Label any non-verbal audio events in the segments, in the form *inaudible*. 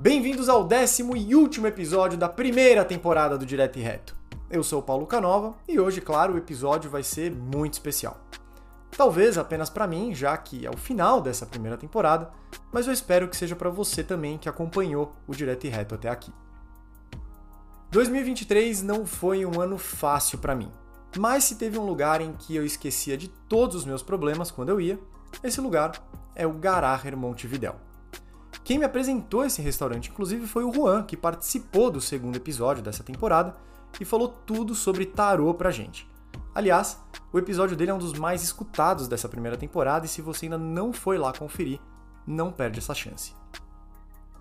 Bem-vindos ao décimo e último episódio da primeira temporada do Direto e Reto. Eu sou o Paulo Canova e hoje, claro, o episódio vai ser muito especial. Talvez apenas para mim, já que é o final dessa primeira temporada, mas eu espero que seja para você também que acompanhou o Direto e Reto até aqui. 2023 não foi um ano fácil para mim, mas se teve um lugar em que eu esquecia de todos os meus problemas quando eu ia, esse lugar é o Garaher Montevidéu. Quem me apresentou esse restaurante, inclusive, foi o Juan, que participou do segundo episódio dessa temporada e falou tudo sobre tarô pra gente. Aliás, o episódio dele é um dos mais escutados dessa primeira temporada e se você ainda não foi lá conferir, não perde essa chance.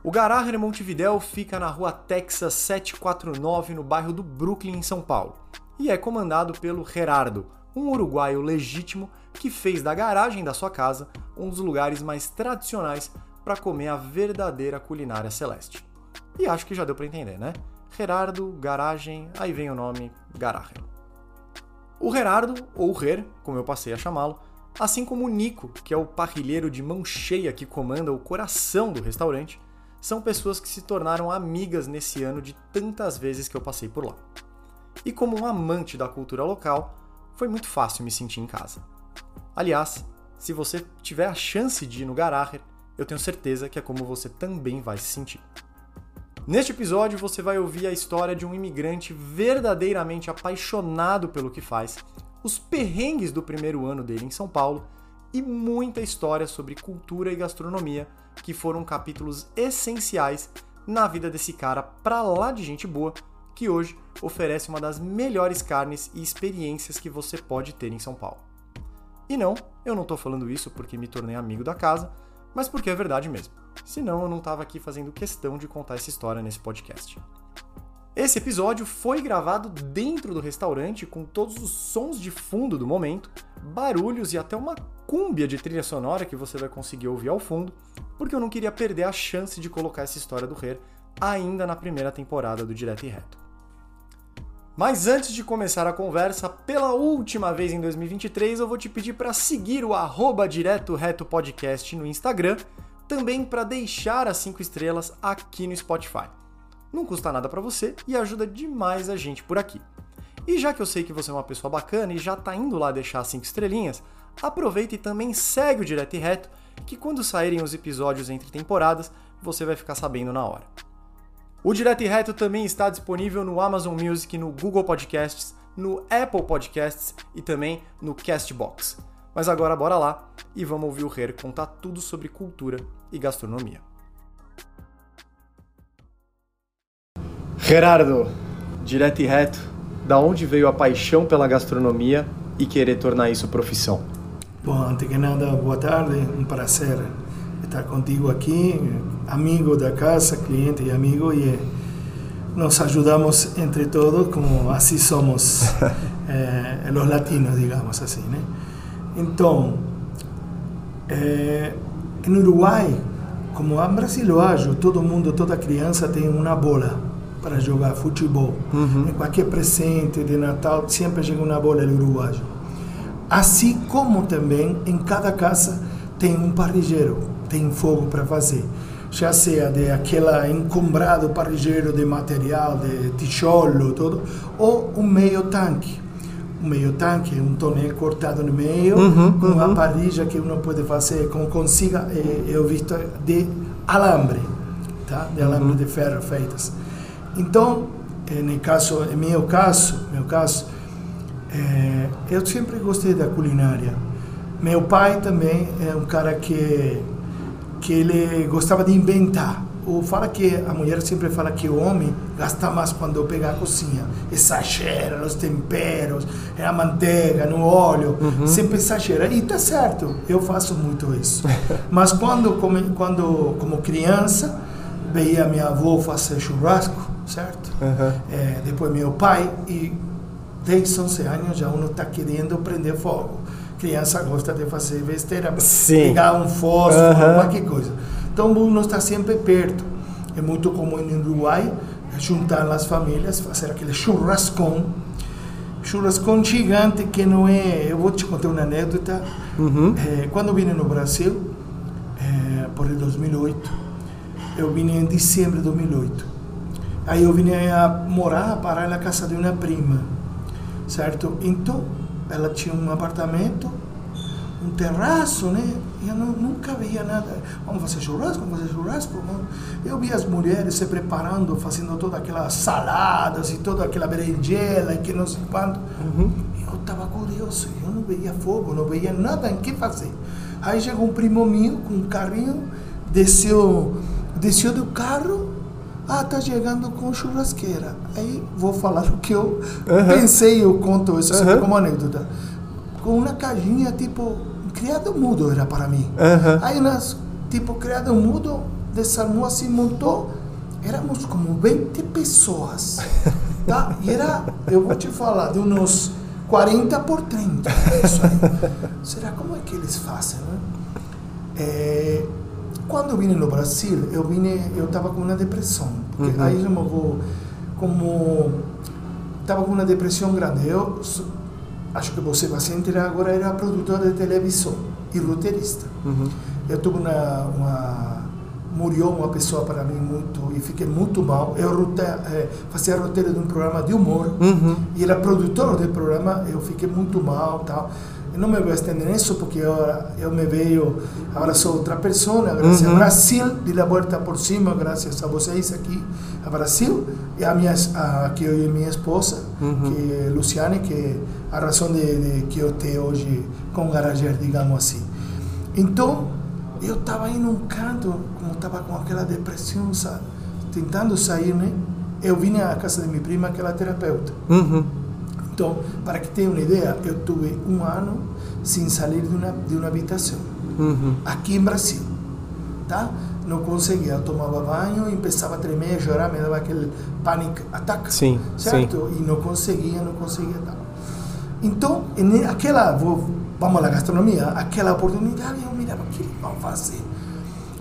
O Garaher Montevidéu fica na rua Texas 749, no bairro do Brooklyn, em São Paulo, e é comandado pelo Gerardo, um uruguaio legítimo que fez da garagem da sua casa um dos lugares mais tradicionais para comer a verdadeira culinária celeste. E acho que já deu para entender, né? Gerardo, garagem, aí vem o nome Garaher. O Gerardo, ou Rer, como eu passei a chamá-lo, assim como o Nico, que é o parrilheiro de mão cheia que comanda o coração do restaurante, são pessoas que se tornaram amigas nesse ano de tantas vezes que eu passei por lá. E como um amante da cultura local, foi muito fácil me sentir em casa. Aliás, se você tiver a chance de ir no Garaher, eu tenho certeza que é como você também vai se sentir. Neste episódio, você vai ouvir a história de um imigrante verdadeiramente apaixonado pelo que faz, os perrengues do primeiro ano dele em São Paulo e muita história sobre cultura e gastronomia, que foram capítulos essenciais na vida desse cara pra lá de gente boa, que hoje oferece uma das melhores carnes e experiências que você pode ter em São Paulo. E não, eu não estou falando isso porque me tornei amigo da casa, mas porque é verdade mesmo. Senão eu não estava aqui fazendo questão de contar essa história nesse podcast. Esse episódio foi gravado dentro do restaurante com todos os sons de fundo do momento, barulhos e até uma cúmbia de trilha sonora que você vai conseguir ouvir ao fundo, porque eu não queria perder a chance de colocar essa história do Rer ainda na primeira temporada do Direto e Reto. Mas antes de começar a conversa, pela última vez em 2023, eu vou te pedir para seguir o arroba Direto Reto Podcast no Instagram, também para deixar as 5 estrelas aqui no Spotify. Não custa nada para você e ajuda demais a gente por aqui. E já que eu sei que você é uma pessoa bacana e já tá indo lá deixar as 5 estrelinhas, aproveita e também segue o Direto e Reto, que quando saírem os episódios entre temporadas, você vai ficar sabendo na hora. O Direto e Reto também está disponível no Amazon Music, no Google Podcasts, no Apple Podcasts e também no Castbox. Mas agora bora lá e vamos ouvir o Rer contar tudo sobre cultura e gastronomia. Gerardo, direto e reto, da onde veio a paixão pela gastronomia e querer tornar isso profissão? Bom, antes que nada, boa tarde, um prazer estar contigo aqui, amigo da casa, cliente e amigo, e nos ajudamos entre todos, como assim somos *laughs* eh, os latinos, digamos assim. Né? Então, eh, no Uruguai, como é brasileiro, todo mundo, toda criança tem uma bola para jogar futebol. Uhum. Em qualquer presente de Natal, sempre chega uma bola do uruguaio. Assim como também em cada casa tem um parrilheiro, tem fogo para fazer. Já seja de aquela encombrado parrilheiro de material, de tijolo, tudo, ou um meio tanque. Um meio tanque, um tonel cortado no meio, uhum, com uhum. uma parrilha que uno pode fazer com consiga, eh, eu visto de alambre, tá? De alambre uhum. de ferro feitas. Então, eh, no caso, em meu caso, meu caso, eh, eu sempre gostei da culinária. Meu pai também é um cara que que ele gostava de inventar. Ou fala que a mulher sempre fala que o homem gasta mais quando pega a cozinha, exagera nos temperos, na manteiga, no óleo, uhum. sempre exagera. E tá certo, eu faço muito isso. *laughs* Mas quando, como, quando, como criança, veia minha avó fazer churrasco, certo? Uhum. É, depois meu pai, e 10, 11 anos já uno está querendo prender fogo criança gosta de fazer besteira, Sim. pegar um fósforo, uhum. qualquer coisa. Então, uno está sempre perto. É muito comum no Uruguai juntar as famílias, fazer aquele churrascão. Churrascão gigante que não é. Eu vou te contar uma anécdota. Uhum. É, quando vim no Brasil, é, por 2008, eu vim em dezembro de 2008. Aí eu vim a morar, a parar na casa de uma prima, certo? Então, ela tinha um apartamento, um terraço, né? Eu não, nunca via nada. Vamos fazer churrasco, vamos fazer churrasco. Vamos. Eu via as mulheres se preparando, fazendo todas aquelas saladas e toda aquela berinjela e que não sei quanto. Uhum. Eu estava curioso, eu não veia fogo, não veia nada em que fazer. Aí chegou um primo meu com um carrinho, desceu, desceu do carro, ah, tá chegando com churrasqueira. Aí vou falar o que eu uhum. pensei, eu conto isso sempre como anedota. Com uma caixinha tipo criado mudo era para mim. Uhum. Aí nós, tipo, criado mudo, desarmou assim, montou, éramos como 20 pessoas, *laughs* tá? E era, eu vou te falar, de uns 40 por 30, isso aí. Será como é que eles fazem, né? É, quando eu vim no Brasil, eu vim, eu estava com uma depressão, porque uhum. aí eu vou, como, estava com uma depressão grande, eu acho que você vai sentir agora era produtora de televisão e roteirista. Uhum. Eu tive uma, uma morreu uma pessoa para mim muito e fiquei muito mal. Eu rote, é, fazia roteiro de um programa de humor uhum. e era produtor do programa. Eu fiquei muito mal, tal. Eu não me vou estender nisso porque agora eu me vejo, agora sou outra pessoa, graças uhum. ao Brasil, de la volta por cima, graças a vocês aqui, a Brasil, e a minha, a, que eu minha esposa, uhum. que é Luciane, que é a razão de, de que eu tenho hoje com Garager, digamos assim. Então, eu estava aí num canto, como estava com aquela depressão, sabe? tentando sair, né? Eu vim à casa de minha prima, que ela é terapeuta. Uhum. Então, para que tenha uma ideia, eu tive um ano sem sair de uma, de uma habitação, uhum. aqui em Brasil, tá? Não conseguia, eu tomava banho, começava a tremer, a chorar, me dava aquele panic attack, sim, certo? Sim. E não conseguia, não conseguia, tá? Então, aquela, vou, vamos à gastronomia, aquela oportunidade, eu mirava, o que eles vão fazer?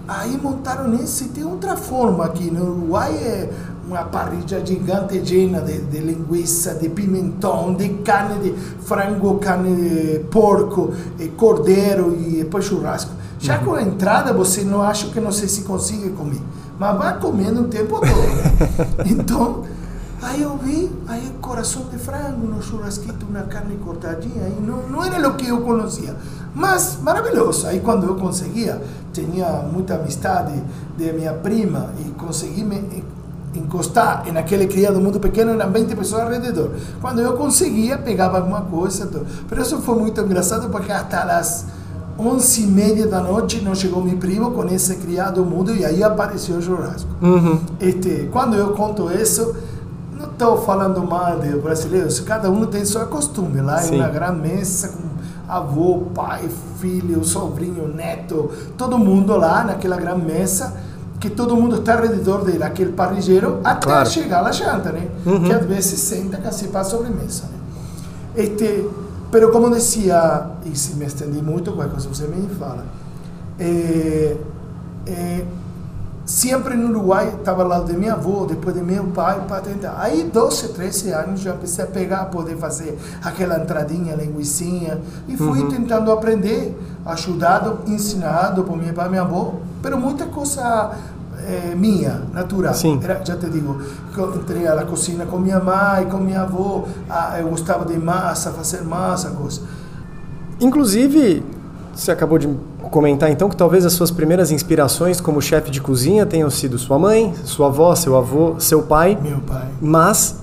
Aí montaram isso e tem outra forma aqui no Uruguai, é uma parrilla gigante llena de, de, linguiça, de pimentão, de carne de frango, carne de porco, e cordeiro e depois churrasco. Já uhum. com a entrada você não acha que não sei se consegue comer, mas vai comendo o tempo todo. *laughs* então, aí eu vi, aí coração de frango no churrasquito, uma carne cortadinha, aí não, não era o que eu conhecia, mas maravilhoso. Aí quando eu conseguia, tinha muita amistade de minha prima e consegui me encostar naquele criado muito pequeno, eram 20 pessoas ao redor. Quando eu conseguia, pegava alguma coisa. Mas isso foi muito engraçado porque até as 11 e meia da noite não chegou meu primo com esse criado mudo e aí apareceu o churrasco. Uhum. Este, quando eu conto isso, não estou falando mal de brasileiros, cada um tem seu costume. Lá Sim. é uma grande mesa com avô, pai, filho, sobrinho, neto, todo mundo lá naquela grande mesa que todo mundo está ao redor dele, aquele parrilheiro, até claro. chegar à janta, né? Uhum. Que às vezes senta assim para a sobremesa, né? Este, pero como dizia, e se me estendi muito, qualquer coisa você me fala, é, é, sempre no Uruguai, estava lá de minha avó, depois de meu pai, para tentar. Aí, 12, 13 anos, já comecei a pegar, poder fazer aquela entradinha, linguiçinha, e fui uhum. tentando aprender, ajudado, ensinado por meu pai e minha avó, pero muita coisa é, minha, natural. Sim. Era, já te digo, entrei à cozinha com minha mãe, com minha avó, ah, eu gostava de massa, fazer massa, coisa. Inclusive, você acabou de comentar então que talvez as suas primeiras inspirações como chefe de cozinha tenham sido sua mãe, sua avó, seu avô, seu pai. Meu pai. Mas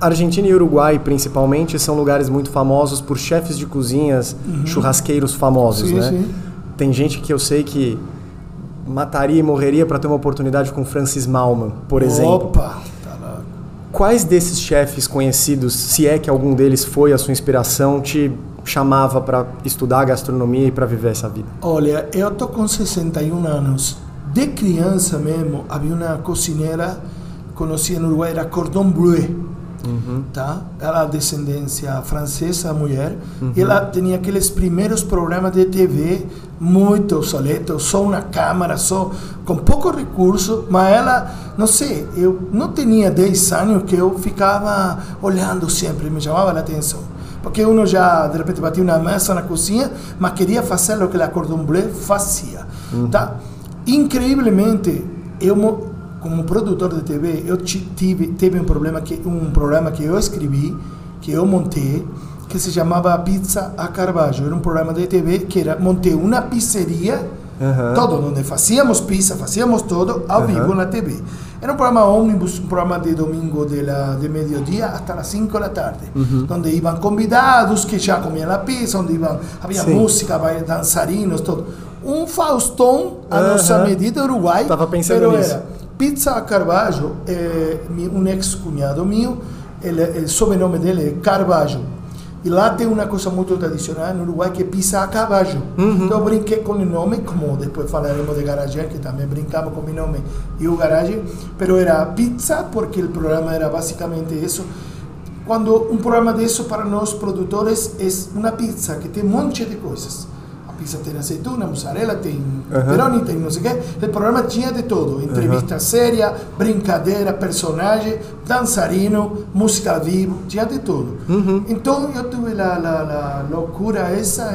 Argentina e Uruguai, principalmente, são lugares muito famosos por chefes de cozinhas, uhum. churrasqueiros famosos, sim, né? Sim. Tem gente que eu sei que mataria e morreria para ter uma oportunidade com Francis Malman, por exemplo. Opa! Tá. Quais desses chefes conhecidos, se é que algum deles foi a sua inspiração, te chamava para estudar gastronomia e para viver essa vida? Olha, eu tô com 61 anos. De criança mesmo, havia uma cozinheira conhecida no Uruguai, era Cordon Bleu. Uhum. Tá? Ela é descendência francesa, mulher. Uhum. E ela tinha aqueles primeiros programas de TV muito obsoletos, só uma câmera, só com pouco recurso. Mas ela, não sei, eu não tinha 10 anos que eu ficava olhando sempre, me chamava a atenção. Porque uno já, de repente, batia uma mesa na cozinha, mas queria fazer o que a Cordon Bleu fazia. Uhum. Tá? Incrivelmente, eu como produtor de TV, eu tive teve um problema que um programa que eu escrevi, que eu montei, que se chamava Pizza a Carvalho. Era um programa de TV que era montei uma pizzeria, uhum. todo onde fazíamos pizza, fazíamos todo ao uhum. vivo na TV. Era um programa ônibus, um programa de domingo de, la, de meio-dia até as 5 da tarde, uhum. onde iam convidados que já comiam a pizza, onde iam, havia Sim. música, dançarinos, todo. Um Faustão, a nossa medida Uruguai. Estava pensando nisso. Era Pizza Carvalho, é, um ex-cunhado meu, ele, o sobrenome dele é Carvalho. E lá tem uma coisa muito tradicional no Uruguai que é pizza a caballo. Uhum. Então eu brinquei com o nome, como depois falaremos de garagem, que também brincamos com o nome e o garagem, mas era pizza porque o programa era basicamente isso. Quando um programa disso para nós produtores é uma pizza que tem um monte de coisas pizza tem azeitona, mussarela, tem pepperoni, tem não sei o quê. O programa tinha de tudo: entrevista uh -huh. séria, brincadeira, personagem, dançarino, música ao vivo, tinha de tudo. Uh -huh. Então eu tive a, loucura essa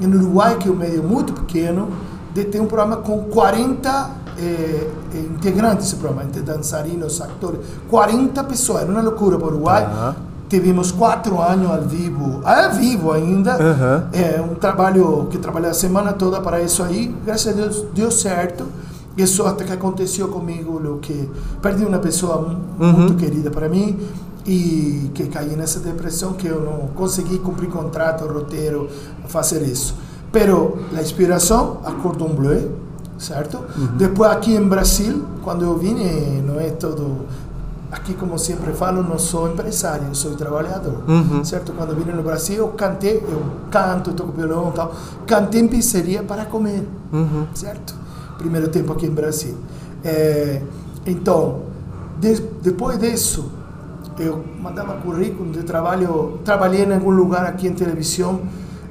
em Uruguai, que é um meio muito pequeno, de ter um programa com 40 eh, integrantes esse programa, entre dançarinos, atores, 40 pessoas, era uma loucura para o Uruguai. Uh -huh tivemos quatro anos ao vivo, ao vivo ainda, uhum. é um trabalho que trabalhei a semana toda para isso aí, graças a Deus deu certo, isso até que aconteceu comigo, o que perdi uma pessoa uhum. muito querida para mim, e que caí nessa depressão que eu não consegui cumprir contrato, roteiro, fazer isso. Pero a inspiração, a Cordon Bleu, certo? Uhum. Depois aqui em Brasil, quando eu vim, eh, não é todo aqui como sempre falo, não sou empresário, sou trabalhador, uhum. certo? Quando vim no Brasil, eu cantei, eu canto, toco violão, tal, cantei em pizzeria para comer, uhum. certo? Primeiro tempo aqui em Brasil. É, então, de, depois disso, eu mandava currículo de trabalho, trabalhei em algum lugar aqui em televisão,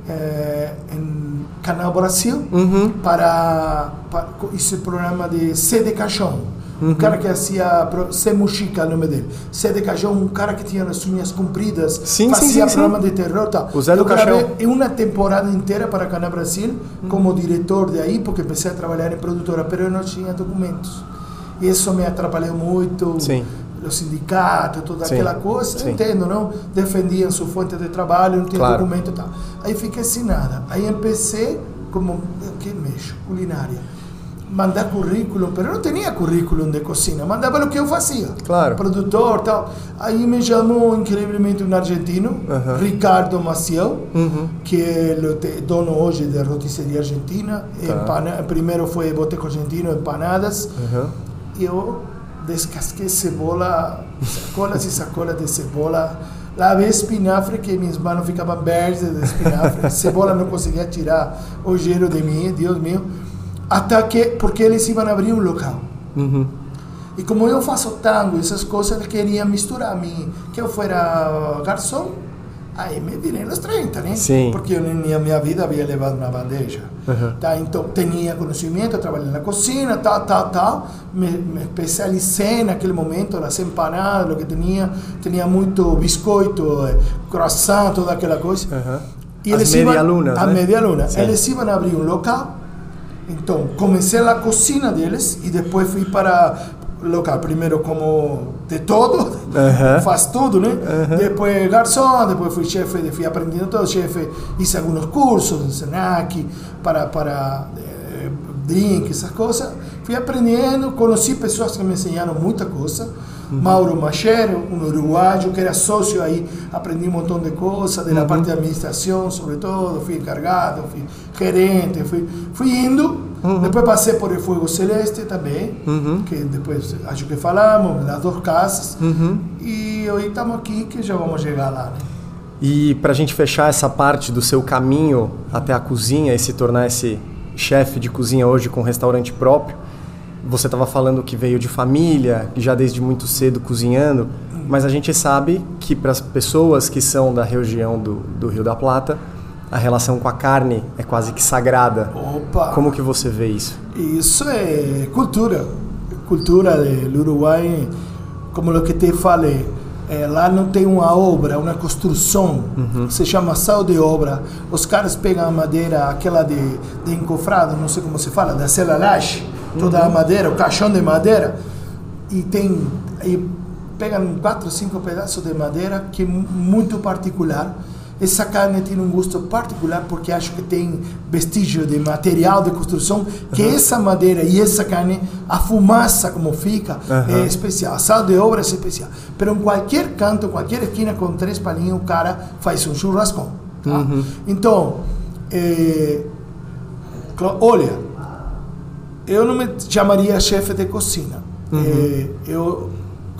é, em Canal Brasil, uhum. para, para esse programa de C de Caixão um cara que fazia Se Muxica, o nome dele. Se de Cajão, um cara que tinha as unhas compridas, sim, fazia sim, sim, programa de terror. Tal. O Zé do Caixão. em uma temporada inteira para Canal Brasil, como diretor de aí, porque comecei a trabalhar em produtora, mas eu não tinha documentos. E isso me atrapalhou muito. Sim os sindicatos, toda sim, aquela coisa, sim. entendo, não? Defendiam sua fonte de trabalho, não tinha claro. documento e tal. Aí fiquei sem nada. Aí empecei como, o que mexo? Culinária mandar currículo, mas não tinha currículo de cozinha, mandava o que eu fazia. Claro. Produtor, tal. Aí me chamou incrivelmente um argentino, uh -huh. Ricardo Maciel, uh -huh. que é dono hoje da rotisseria argentina. Tá. Primeiro foi boteco argentino, empanadas. Uh -huh. Eu descasquei cebola, sacolas e sacolas de cebola. Lavei espinafre, que minhas mãos ficavam verdes de espinafre. *laughs* cebola não conseguia tirar o gelo de mim, Deus meu até que porque eles iam abrir um local. Uhum. E como eu faço tango, essas coisas, eles queriam misturar a mim, que eu fosse garçom, aí me virei nos 30, né? Sim. Porque eu, na minha vida havia levado uma bandeja. Uhum. Tá? Então, tinha conhecimento, trabalhei na cozinha, tal, tal, tal. Me, me especializei naquele momento nas empanadas, o que tinha. Tinha muito biscoito, eh, croissant, toda aquela coisa. Uhum. E As media alunas, né? A media aluna. Eles iam abrir um local então, comecei na cozinha deles e depois fui para local. Primeiro como de todo, uh *laughs* -huh. faz tudo, né? Uh -huh. Depois garçom, depois fui chefe, fui aprendendo todo, chefe, fiz alguns cursos, snack, para, para eh, drink, essas coisas. Fui aprendendo, conheci pessoas que me ensinaram muita coisa. Mauro Machero, um uruguaio que era sócio aí, aprendi um montão de coisas, da parte de administração, sobretudo, fui encargado, fui gerente, fui, fui indo. Depois passei por el Fuego Celeste também, que depois acho que falamos, das duas casas. E hoje estamos aqui que já vamos chegar lá, né? E para a gente fechar essa parte do seu caminho até a cozinha e se tornar esse chefe de cozinha hoje com um restaurante próprio, você estava falando que veio de família, já desde muito cedo cozinhando, mas a gente sabe que para as pessoas que são da região do, do Rio da Plata, a relação com a carne é quase que sagrada. Opa! Como que você vê isso? Isso é cultura. Cultura do Uruguai, como o que te falei, é, lá não tem uma obra, uma construção, uhum. se chama sal de obra. Os caras pegam a madeira, aquela de, de encofrado, não sei como se fala, da celalage, toda a madeira, o caixão de madeira, e tem e pegam quatro, cinco pedaços de madeira que é muito particular. Essa carne tem um gosto particular porque acho que tem vestígio de material de construção, que uhum. essa madeira e essa carne, a fumaça como fica, uhum. é especial. A sal de obra é especial. Mas em qualquer canto, qualquer esquina com três palinhos, o cara faz um churrascão. Tá? Uhum. Então, é, olha, eu não me chamaria chefe de cozinha. É, eu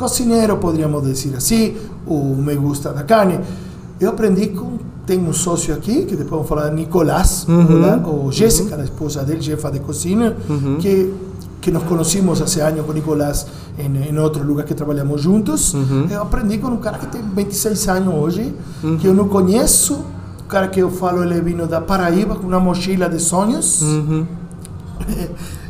cozinheiro, poderíamos dizer assim, o me gusta da carne. Eu aprendi com. Tem um sócio aqui, que depois vamos falar, Nicolás, uhum. ou Jéssica, uhum. a esposa dele, chefa de cozinha, uhum. que, que nos conhecimos há anos com Nicolás em, em outro lugar que trabalhamos juntos. Uhum. Eu aprendi com um cara que tem 26 anos hoje, uhum. que eu não conheço. O cara que eu falo, ele vindo da Paraíba com uma mochila de sonhos. *laughs*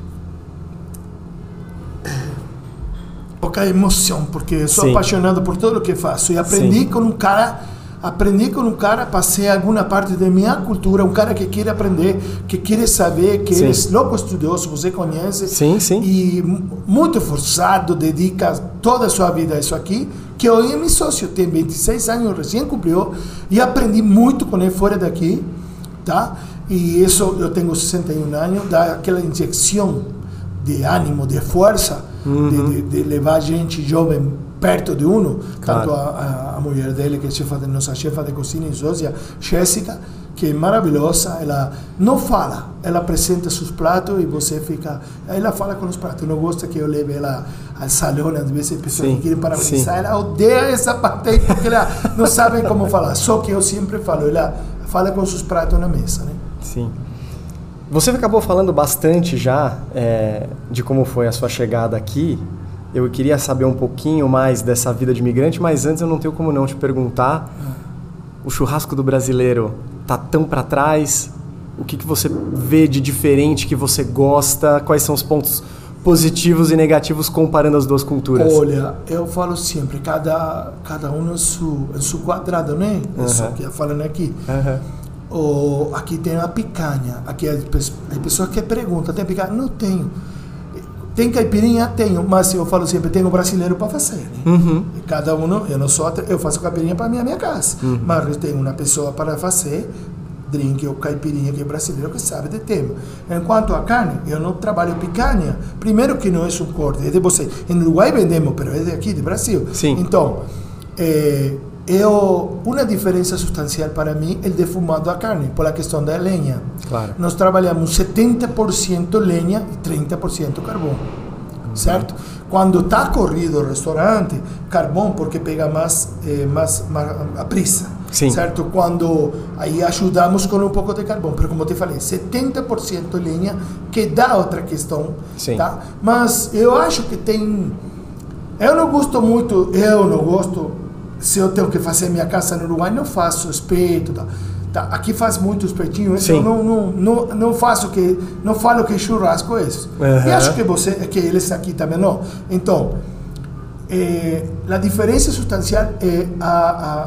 Pouca emoção, porque sou Sim. apaixonado por tudo o que faço. E aprendi Sim. com um cara, aprendi com um cara, passei alguma parte da minha cultura, um cara que quer aprender, que quer saber, que sim. é louco estudioso, você conhece. Sim, sim. E muito forçado, dedica toda a sua vida a isso aqui, que hoje é meu sócio, tem 26 anos, recém cumpriu, e aprendi muito com ele fora daqui, tá? E isso, eu tenho 61 anos, dá aquela injeção de ânimo, de força, uhum. de, de, de, levar gente jovem perto de uno. Claro. Tanto a, a, mulher dele, que é chefa de, nossa chefa de cozinha e sócia, Jéssica, que é maravilhosa, ela não fala, ela apresenta seus pratos e você fica. Ela fala com os pratos. Não gosta que eu leve ela ao salão, às vezes pessoas sim, que querem parabenizar, ela odeia essa parte porque ela não sabe como falar. Só que eu sempre falo, ela fala com seus pratos na mesa, né? Sim. Você acabou falando bastante já é, de como foi a sua chegada aqui. Eu queria saber um pouquinho mais dessa vida de imigrante, mas antes eu não tenho como não te perguntar. O churrasco do brasileiro tá tão para trás? O que, que você vê de diferente que você gosta? Quais são os pontos positivos e negativos comparando as duas culturas? Olha, eu falo sempre, cada, cada um em seu, em seu quadrado, né? Uhum. Isso que eu falando aqui. Uhum ou aqui tem a picanha. Aqui as pessoas que perguntam, tem picanha? Não tenho. Tem caipirinha? Tenho, mas eu falo sempre, tenho brasileiro para fazer. Né? Uhum. Cada um, eu não sou, eu faço caipirinha para minha minha casa, uhum. mas tem uma pessoa para fazer drink ou caipirinha que é brasileiro que sabe de tema. Enquanto a carne, eu não trabalho picanha. Primeiro que não é um corte, é de você. Em Uruguai vendemos, mas é de aqui, de Brasil. Sim. Então, é, eu, uma diferença substancial para mim é o defumado da carne, por a questão da lenha. Claro. Nós trabalhamos 70% lenha e 30% carvão. Uhum. Certo? Quando está corrido o restaurante, carvão, porque pega mais, eh, mais, mais a prisa. Sim. Certo? Quando aí ajudamos com um pouco de carvão, mas como te falei, 70% lenha, que dá outra questão. Sim. Tá? Mas eu acho que tem. Eu não gosto muito, eu não gosto se eu tenho que fazer minha casa no Uruguai, não faço espeto. Tá. Tá, aqui faz muito espetinho, então eu não, não, não, não faço que, não falo que churrasco é isso. Uhum. E acho que você, que eles aqui também não. Então, eh, a diferença substancial é a, a,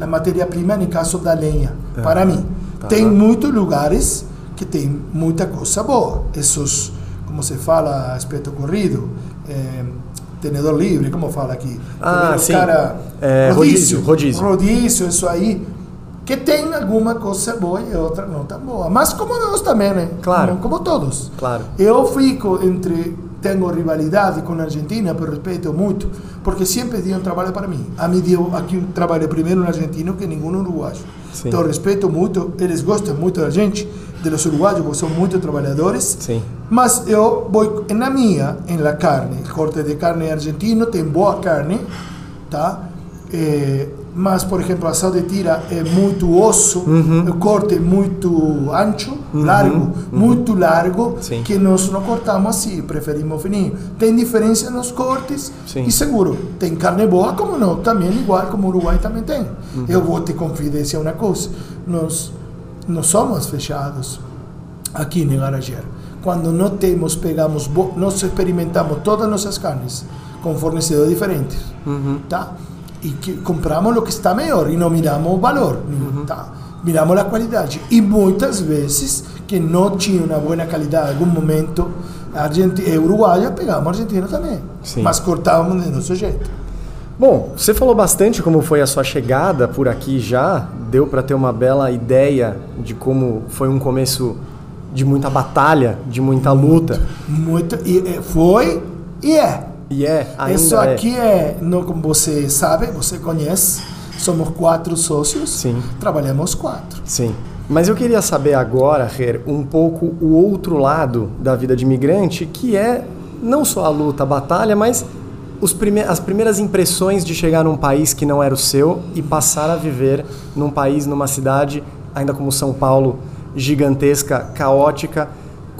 a, a matéria-prima, no caso da lenha, uhum. para mim. Tá. Tem muitos lugares que tem muita coisa boa. Esses, como se fala, espeto corrido, eh, tenedor livre, como fala aqui? Ah, sim. Cara, é, rodízio, rodízio. Rodízio, isso aí. Que tem alguma coisa boa e outra não tão boa. Mas como nós também, né? Claro. Como, como todos. Claro. Eu fico entre... Tenho rivalidade com a Argentina, pero respeito muito, porque sempre deu um trabalho para mim. A mim deu aqui um trabalho primeiro no argentino que nenhum uruguaio. Sim. Então, respeito muito, eles gostam muito da gente, dos uruguaios, porque são muito trabalhadores. Sim. Mas eu vou na minha, em la carne, corte de carne argentino, tem boa carne, tá? É, mas, por exemplo, a sal de tira é muito osso, uhum. o corte é muito ancho, uhum. largo, uhum. muito largo, Sim. que nós não cortamos assim, preferimos fininho. Tem diferença nos cortes Sim. e seguro, tem carne boa como não, também igual como o Uruguai também tem. Uhum. Eu vou te confidenciar uma coisa, nós não somos fechados aqui em Garageiro. Quando não temos, pegamos, nós experimentamos todas nossas carnes com fornecedores diferentes, uhum. tá? E que compramos o que está melhor e não miramos o valor, uhum. tá? miramos a qualidade. E muitas vezes, que não tinha uma boa qualidade em algum momento, Argentina, eh, Uruguai, pegamos a Argentina também. Sim. Mas cortávamos do nosso jeito. Bom, você falou bastante como foi a sua chegada por aqui já, deu para ter uma bela ideia de como foi um começo de muita batalha, de muita luta. Muito, e eh, foi e é. E é, ainda Isso é. aqui é, não como você sabe, você conhece, somos quatro sócios, Sim. trabalhamos quatro. Sim. Mas eu queria saber agora, Rer, um pouco o outro lado da vida de imigrante, que é não só a luta, a batalha, mas os prime as primeiras impressões de chegar num país que não era o seu e passar a viver num país, numa cidade, ainda como São Paulo, gigantesca, caótica.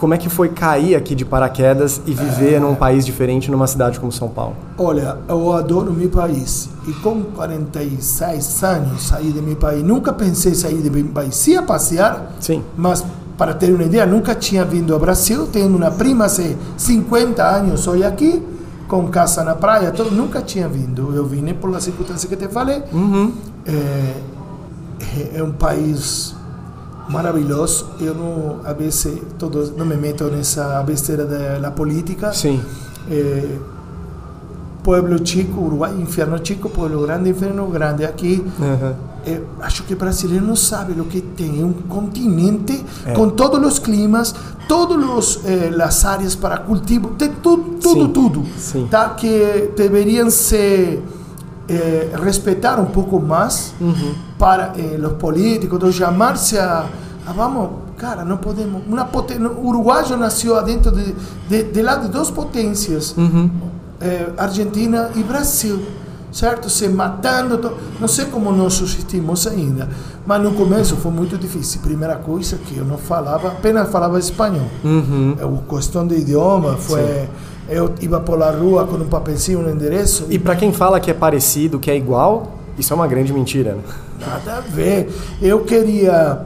Como é que foi cair aqui de paraquedas e viver num país diferente, numa cidade como São Paulo? Olha, eu adoro meu país. E com 46 anos saí de meu país. Nunca pensei em sair de meu país. Ia passear, Sim. mas para ter uma ideia, nunca tinha vindo ao Brasil. Tenho uma prima há 50 anos, sou aqui, com casa na praia, todo, nunca tinha vindo. Eu vim por as circunstâncias que te falei. Uhum. É, é um país maravilhoso. Eu não, a vezes, todos, não me meto nessa besteira da da política. Sim. Eh, pueblo chico, Uruguai, inferno chico, pueblo grande, inferno grande. Aqui, Uhum. eh, acho que o brasileiro não sabe o que tem. É um continente É. com todos os climas, todas as áreas para cultivo, tem tudo, tudo, Sim. tudo. Sim. Tá? Que deveriam se eh, respeitar um pouco mais Uhum. para eh, os políticos, de chamar-se a, a, Vamos, cara, não podemos. Uma poten... O Uruguai nasceu dentro de, de, de lá de duas potências, Uhum. eh, Argentina e Brasil, certo? Se matando. Não sei como nós subsistimos ainda, mas no começo foi muito difícil. Primeira coisa que eu não falava, apenas falava espanhol. Uhum. A questão de idioma foi. Eu ia pela rua com um papelzinho, um endereço. E para quem fala que é parecido, que é igual, isso é uma grande mentira. Né? Nada a ver. Eu queria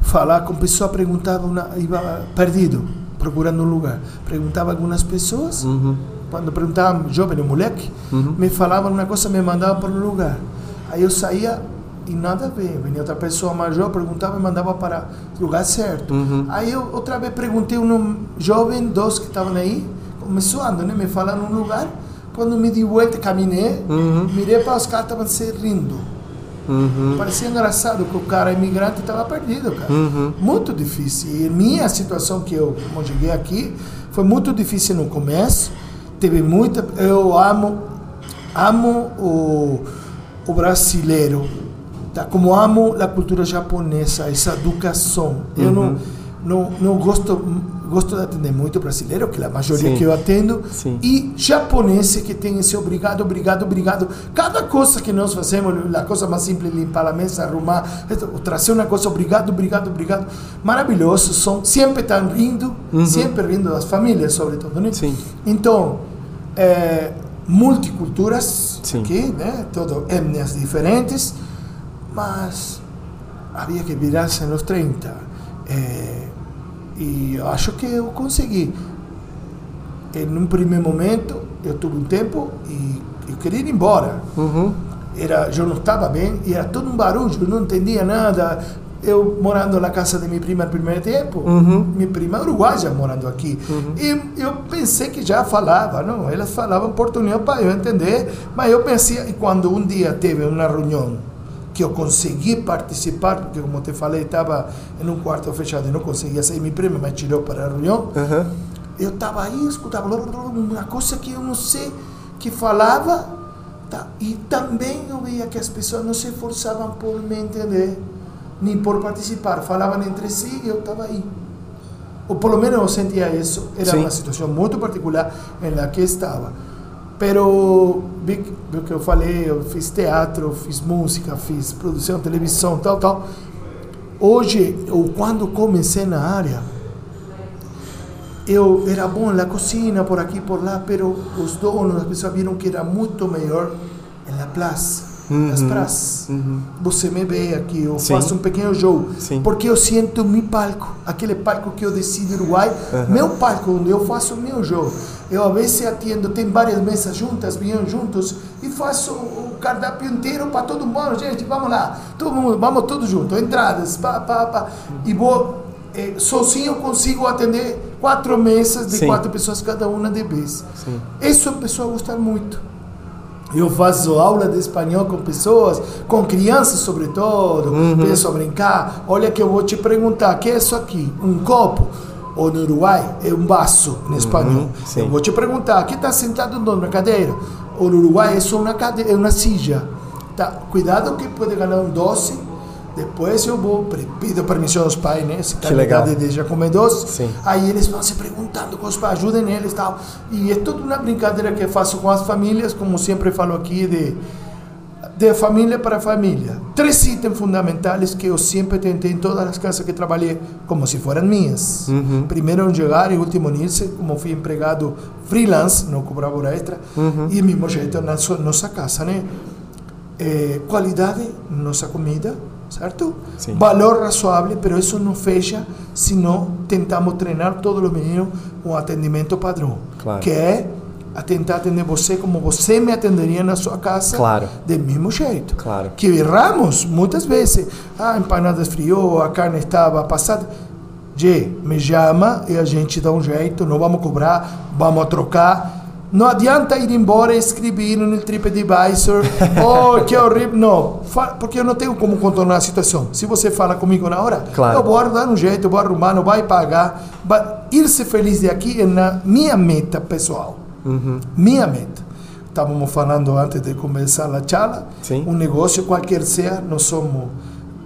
falar com pessoa, perguntava, uma, ia perdido, procurando um lugar. Perguntava a algumas pessoas, Uhum. quando perguntava jovem, moleque, me falavam uma coisa, me mandavam para um lugar. Aí eu saía e nada a ver. Vinha outra pessoa maior, perguntava e mandava para o lugar certo. Uhum. Aí eu outra vez perguntei um jovem, dois que estavam aí, começou a andar, né? me falaram um lugar. Quando me di volta, caminhei, Uhum. mirei para os caras, estavam se rindo. Uhum. Parecia engraçado que o cara imigrante estava perdido, cara. Uhum. Muito difícil. E minha situação que eu, como eu cheguei aqui, foi muito difícil no começo. Teve muita. Eu amo, amo o, o brasileiro, tá? Como amo a cultura japonesa, essa educação. Eu não, não, não gosto gosto de atender muito brasileiro, que é a maioria Sim. que eu atendo, Sim. e japoneses que tem esse obrigado, obrigado, obrigado. Cada coisa que nós fazemos, a coisa mais simples, limpar a mesa, arrumar, trazer uma coisa, obrigado, obrigado, obrigado. Maravilhoso, são, sempre estão rindo, sempre rindo das famílias, sobretudo, né? Sim. Então, é, multiculturas Sim. aqui, né? Todo etnias diferentes, mas havia que virar-se nos 30. É, e acho que eu consegui. Em um primeiro momento, eu tive um tempo e eu queria ir embora. Uhum. Era, eu não estava bem e era todo um barulho, eu não entendia nada. Eu morando na casa de minha prima no primeiro tempo, Uhum. minha prima é uruguaia morando aqui. E eu pensei que já falava, não? Elas falavam português para eu entender, mas eu pensei, e quando um dia teve uma reunião que eu consegui participar, porque como te falei, estava em um quarto fechado e não conseguia sair, minha prima me tirou para a reunião, Uhum. eu estava aí, escutava uma coisa que eu não sei que falava, tá? e também eu via que as pessoas não se esforçavam por me entender, nem por participar, falavam entre si e eu estava aí. Ou pelo menos eu sentia isso, era Sim. uma situação muito particular em la que estava. Pero, vi que eu falei, eu fiz teatro, fiz música, fiz produção, televisão, tal, tal. Hoje, ou quando comecei na área, eu era bom na cozinha, por aqui por lá, pero os donos, as pessoas viram que era muito melhor na praça. nas praças. Você me vê aqui, eu Sim. faço um pequeno show, Sim. porque eu sinto meu palco, aquele palco que eu decido Uruguai, meu palco onde eu faço o meu show. Eu às vezes atendo, tem várias mesas juntas, vinham juntos e faço o cardápio inteiro para todo mundo, gente, vamos lá, todo mundo, vamos todos juntos, entradas, pá, pá, pá, e vou eh, sozinho eu consigo atender quatro mesas de Sim. quatro pessoas cada uma de vez. Sim. Isso a pessoa gosta muito. Eu faço aula de espanhol com pessoas, com crianças sobretudo, penso a brincar. Olha que eu vou te perguntar, o que é isso aqui? Um copo? Ou no Uruguai é um vaso em espanhol. sim. Eu vou te perguntar, que está sentado numa cadeira? No Uruguai é só uma cadeira, é uma sija. Tá? Cuidado que pode ganhar um doce. Depois eu vou, pido permissão aos pais, né? Se Que legal. de deixa comer doce. Sim. Aí eles vão se perguntando com os pais, ajudem eles e tal. E é toda uma brincadeira que eu faço com as famílias, como sempre falo aqui, de, de família para família. Três itens fundamentais que eu sempre tentei em todas as casas que trabalhei, como se fossem minhas. Primeiro em chegar e último em irse, como fui empregado freelance, não cobrava hora extra, e mesmo jeito na nossa casa, né? Eh, qualidade nossa comida, certo? Sim. Valor razoável, pero isso não fecha se não tentamos treinar todos os meninos um atendimento padrão, Claro. que é a tentar atender você como você me atenderia na sua casa, Claro. do mesmo jeito. Claro. Que erramos muitas vezes. Ah, a empanada esfriou, a carne estava passada. Gê, me chama e a gente dá um jeito, não vamos cobrar, vamos trocar. Não adianta ir embora e escrever no TripAdvisor, *laughs* oh, que horrível. Não, porque eu não tenho como contornar a situação. Se você fala comigo na hora, Claro. eu vou dar um jeito, eu vou arrumar, não vai pagar. Vai ir-se feliz de aqui é na minha meta pessoal. Minha meta. Estávamos falando antes de começar a charla. Sim. Um negócio qualquer seja, nós somos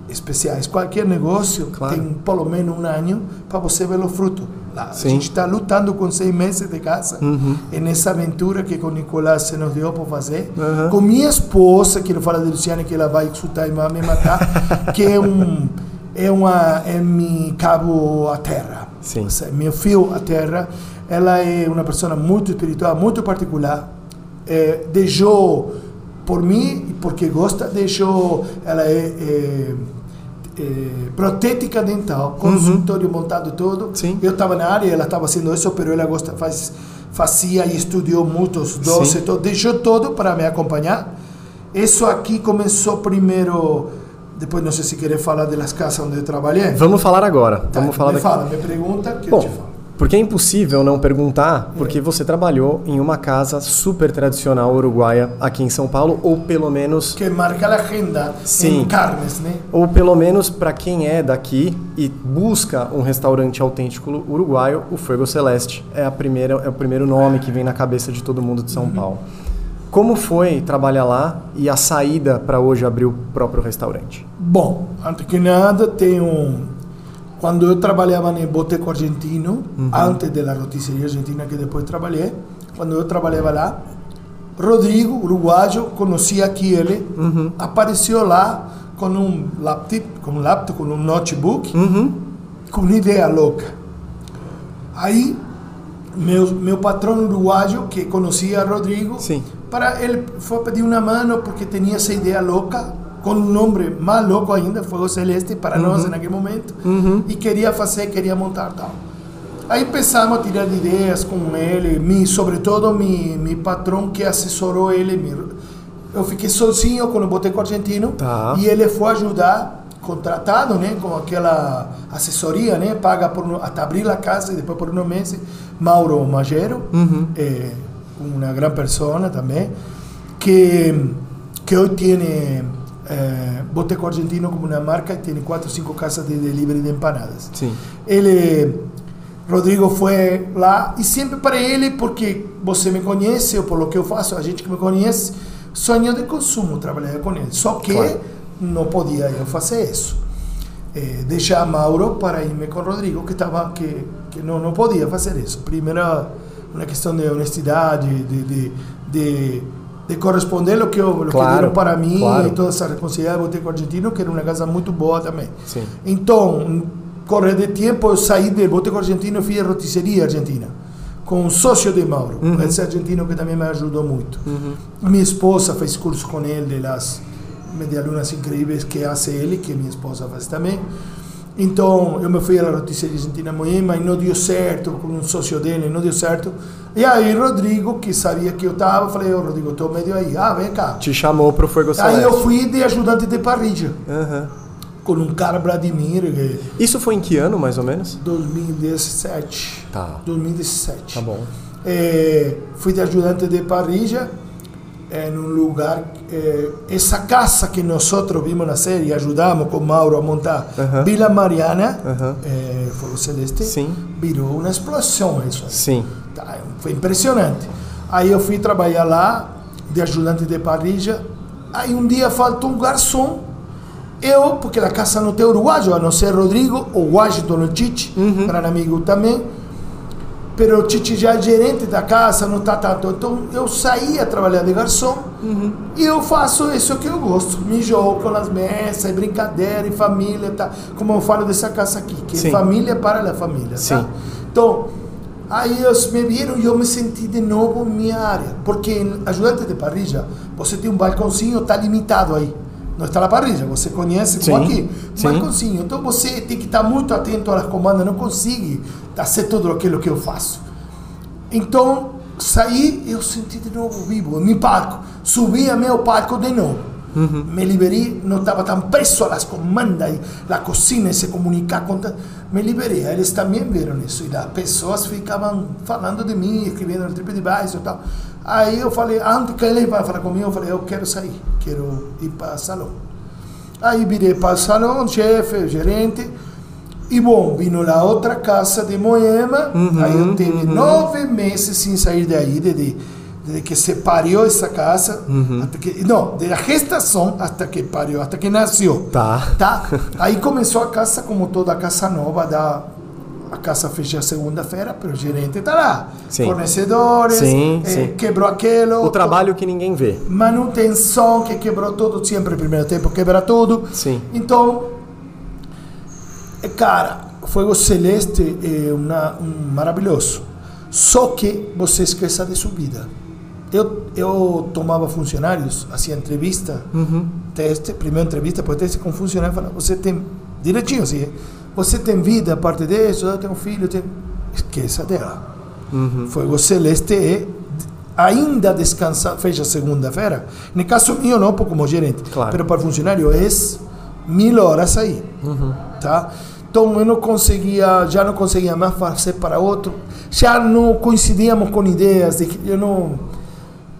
especiais. Qualquer negócio Claro. tem pelo menos um ano para você ver o fruto. Lá. A gente está lutando com seis meses de casa. Uhum. E nessa aventura que o Nicolás se nos deu para fazer. Uhum. Com minha esposa, que ele fala de Luciana, que ela vai escutar e vai me matar, *laughs* que é um. É, uma, é meu cabo à terra. Sim. Seja, meu fio à terra. Ela é uma pessoa muito espiritual, muito particular. É, deixou por mim, porque gosta, deixou. Ela é, é, é protética dental, consultório montado todo. Sim. Eu estava na área, ela estava fazendo isso, mas ela gosta, faz, fazia e estudou muitos doces, todo, deixou todo para me acompanhar. Isso aqui começou primeiro, depois não sei se querer falar das casas onde eu trabalhei. Vamos falar agora. Tá, Vamos falar me daqui. fala, me pergunta que eu Bom, te falo. Porque é impossível não perguntar, porque você trabalhou em uma casa super tradicional uruguaia aqui em São Paulo, ou pelo menos, Que marca a agenda Sim. em carnes, né? ou pelo menos para quem é daqui e busca um restaurante autêntico uruguaio, o Fuego Celeste é a primeira, é o primeiro nome que vem na cabeça de todo mundo de São Paulo. Como foi trabalhar lá e a saída para hoje abrir o próprio restaurante? Bom, antes que nada, tem um. Quando eu trabalhava no Boteco Argentino, antes da rotisseria argentina que depois trabalhei, quando eu trabalhava lá, Rodrigo, uruguaio, conheci aqui ele, apareceu lá com um laptop, com um laptop, com um notebook, com uma ideia louca. Aí, meu, meu patrão uruguaio, que conhecia Rodrigo, Sim. para ele foi pedir uma mano porque tinha essa ideia louca, com um nome mais louco ainda, Fogo Celeste, para nós naquele momento, e queria fazer, queria montar tal. Aí começamos a tirar ideias com ele, me, sobretudo meu, meu patrão que assessorou ele. me- eu fiquei sozinho com o Boteco Argentino Tá. e ele foi ajudar, contratado, né, com aquela assessoria, né, paga por até abrir a casa e depois por um mês, Mauro Magero, é, uma grande pessoa também, que que hoje tem eh, Boteco Argentino como uma marca tem quatro, cinco casas de delivery de empanadas. Sim. Ele, Rodrigo foi lá e sempre para ele, porque você me conhece, ou pelo que eu faço, a gente que me conhece, sonho de consumo trabalhar com ele. Só que Claro. não podia eu fazer isso. Eh, deixar Mauro para irme com Rodrigo, que, estava, que, que não, não podia fazer isso. Primeiro, uma questão de honestidade, de, de, de, de corresponder o que, eu, o que Claro, deram para mim claro. e toda essa responsabilidade do Boteco Argentino, que era uma casa muito boa também. Sim. Então, correr de tempo, eu saí do Boteco Argentino e fiz a rotisseria argentina. Com um sócio de Mauro, esse argentino que também me ajudou muito. Minha esposa fez curso com ele de las medialunas incríveis que faz ele, que minha esposa faz também. Então, eu me fui à notícia de Argentina Moema e não deu certo com um sócio dele, não deu certo. E aí, Rodrigo, que sabia que eu estava, falei: Ô, oh, Rodrigo, estou meio aí. Ah, vem cá. Te chamou para o Fuego Celeste. Aí eu fui de ajudante de parrilla. Uhum. Com um cara Vladimir. Isso foi em que ano, mais ou menos? 2017. Tá. 2017. Tá bom. É, fui de ajudante de parrilla em um lugar. Eh, essa casa que nós vimos nascer e ajudamos com Mauro a montar, uh -huh. Vila Mariana, uh -huh. eh, Fogo Celeste, Sim. virou uma explosão isso. Sim. Tá, foi impressionante. Aí eu fui trabalhar lá, de ajudante de parrilla. Aí um dia faltou um garçom. Eu, porque a casa não tem uruguaio, a não ser Rodrigo, ou Washington, o Chichi, uh -huh. grande amigo também pero o Titi já é gerente da casa, não está tanto. Então eu saí a trabalhar de garçom uhum. e eu faço isso que eu gosto. Me jogo com as mesas, brincadeira, e família, tá? Como eu falo dessa casa aqui, que Sim. é família para a família, tá? Sim. Então, aí eles me viram e eu me senti de novo minha área. Porque ajudante de parrilla, você tem um balcãozinho, está limitado aí. Não está na parrilla, você conhece como aqui. Balcãozinho. Então você tem que estar muito atento às comandas, não consegue fazer tudo aquilo que eu faço. Então, saí eu senti de novo vivo, meu palco. Subi a meu palco de novo. Uhum. Me liberei, não estava tão preso às comandas, a cozinha, se comunicar com. Me liberei. Eles também viram isso. E as pessoas ficavam falando de mim, escrevendo no TripAdvisor e tal. Aí eu falei, antes que ele ia falar comigo, eu falei, eu quero sair, quero ir para o salão. Aí virei para o salão, chefe, gerente. E bom, vim na outra casa de Moema, uhum, aí eu tive uhum. nove meses sem sair daí, desde, desde que se pariu essa casa, uhum. até que, não, desde a gestação até que pariu, até que nasceu. Tá. Tá? Aí começou a casa, como toda casa nova, da, a casa fecha segunda-feira, mas o gerente está lá. Sim. Fornecedores, sim, eh, sim. quebrou aquilo. O trabalho que ninguém vê. Manutenção, que quebrou tudo, sempre primeiro tempo quebra tudo. Sim. Então, cara, Fogo Celeste é uma, um maravilhoso. Só que você esqueça de sua vida. Eu, eu tomava funcionários, fazia entrevista, uhum. teste, primeira entrevista, depois teste com funcionário, falava, você tem, direitinho assim, você tem vida a parte disso, eu tenho um filho, tenho... esqueça dela. Uhum. Fogo Celeste é ainda descansar, fecha segunda-feira. No caso meu não, como gerente, claro. mas para funcionário é mil horas aí, uhum. tá? Então eu não conseguia, já não conseguia mais fazer para outro. Já não coincidíamos com ideias de que eu não.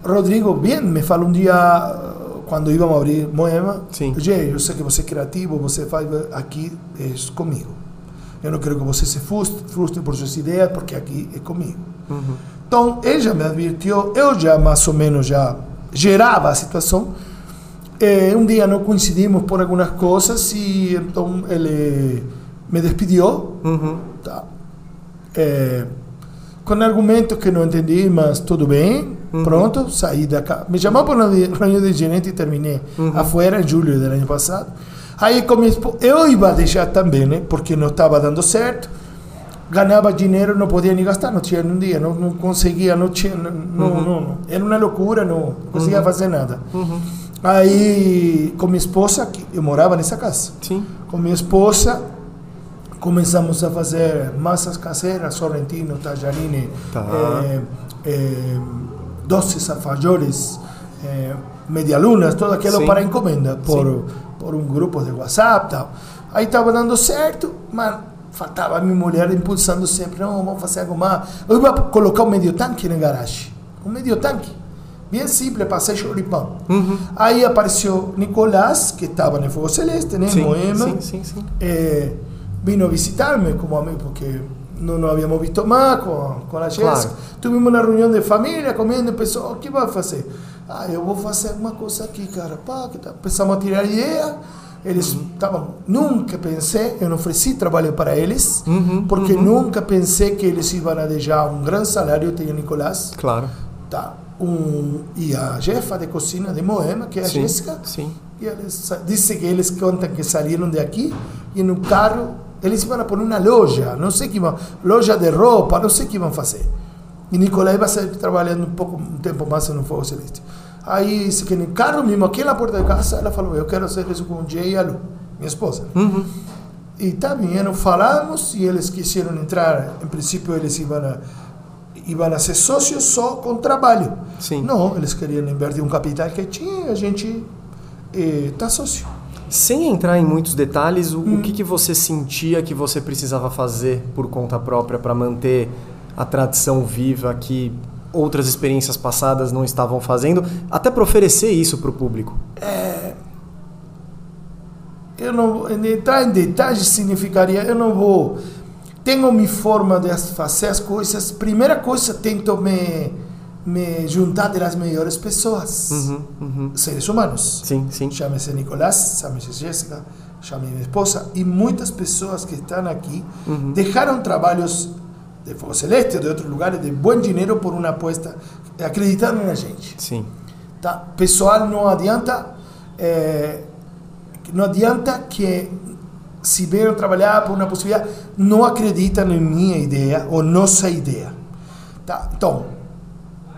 Rodrigo, bem, me fala um dia quando íamos abrir Moema, Sim. eu sei que você é criativo, você faz aqui é comigo. Eu não quero que você se frustre, frustre por suas ideias, porque aqui é comigo. Uhum. Então, ele já me advertiu, eu já mais ou menos já gerava a situação. Eh, um dia não coincidimos por algumas coisas e então ele me despediu. Uhum. Tá. É, com argumentos que não entendi, mas tudo bem. Uhum. Pronto, saí da casa. Me chamou para uma reunião de gerente e terminei uhum. afuera em julho do ano passado. Aí com minha esposa, eu ia deixar também, né? Porque não estava dando certo. Ganhava dinheiro, não podia nem gastar, não tinha um dia, não, não conseguia, não tinha, não, uhum. não, não, era uma loucura, não conseguia uhum. fazer nada. Aí com minha esposa, eu morava nessa casa. Sim. Com minha esposa, começamos a fazer massas caseiras, sorrentino, tajarine, tá. é, é, doces alfajores, é, medialunas, tudo aquilo Sim. para encomenda por, por um grupo de WhatsApp tal. Aí estava dando certo, mas faltava a minha mulher impulsando sempre, não, vamos fazer algo mais. Eu ia colocar um medio tanque na garagem, um medio tanque. Bem simples, passei choripão. Uhum. Aí apareceu Nicolás, que estava no Fogo Celeste, né? Sim, Moema. Sim, sim, sim. É, vino visitarme como amigo porque no nos habíamos visto más con, con la Jessica. Claro. Tuvimos una reunión de familia, comiendo, empezó, oh, ¿qué vas a hacer? Ah, eu vou fazer uma coisa aqui, cara. Pá, que. Começamos a tirar ideia. Eles estavam. Uhum. Nunca pensei, eu não ofereci trabalho para eles, uhum, porque uhum. nunca pensei que eles iam a deixar um grande salário. Tem o Nicolás. Claro. Tá. Um, e a chefa de cozinha de Moema, que é a sim, Jéssica. Sim. E eles disse que eles contam que saíram de aqui e no carro eles iam a pôr uma loja, não sei que iam, loja de roupa, não sei o que iam fazer. E Nicolai vai sair trabalhando um pouco, um tempo mais no Fogo Celeste. Aí, se que no carro mesmo, aqui na porta de casa, ela falou: Eu quero fazer isso com o Jay e a Lu, minha esposa. Uhum. E tá vieram, falamos e eles quiseram entrar. Em princípio, eles iam a, iam a ser sócios só com trabalho. Sim. Não, eles queriam invertir um capital que tinha, a gente está sócio. Sem entrar em muitos detalhes, o, o que, que você sentia que você precisava fazer por conta própria para manter a tradição viva que outras experiências passadas não estavam fazendo, até para oferecer isso para o público? Eu não entrar em detalhes significaria eu não vou tenho minha forma de fazer as coisas. Primeira coisa, tento me me juntar das melhores pessoas, Uhum, uhum. seres humanos. Sim, sim. Chame-se Nicolás, chame-se Jéssica, chame minha esposa e muitas pessoas que estão aqui Uhum. deixaram trabalhos de Fogo Celeste, de outros lugares, de bom dinheiro por uma aposta, acreditaram na gente. Sim. Tá? Pessoal, não adianta, eh, não adianta que se vieram trabalhar por uma possibilidade, não acreditam em minha ideia ou nossa ideia. Tá? Então,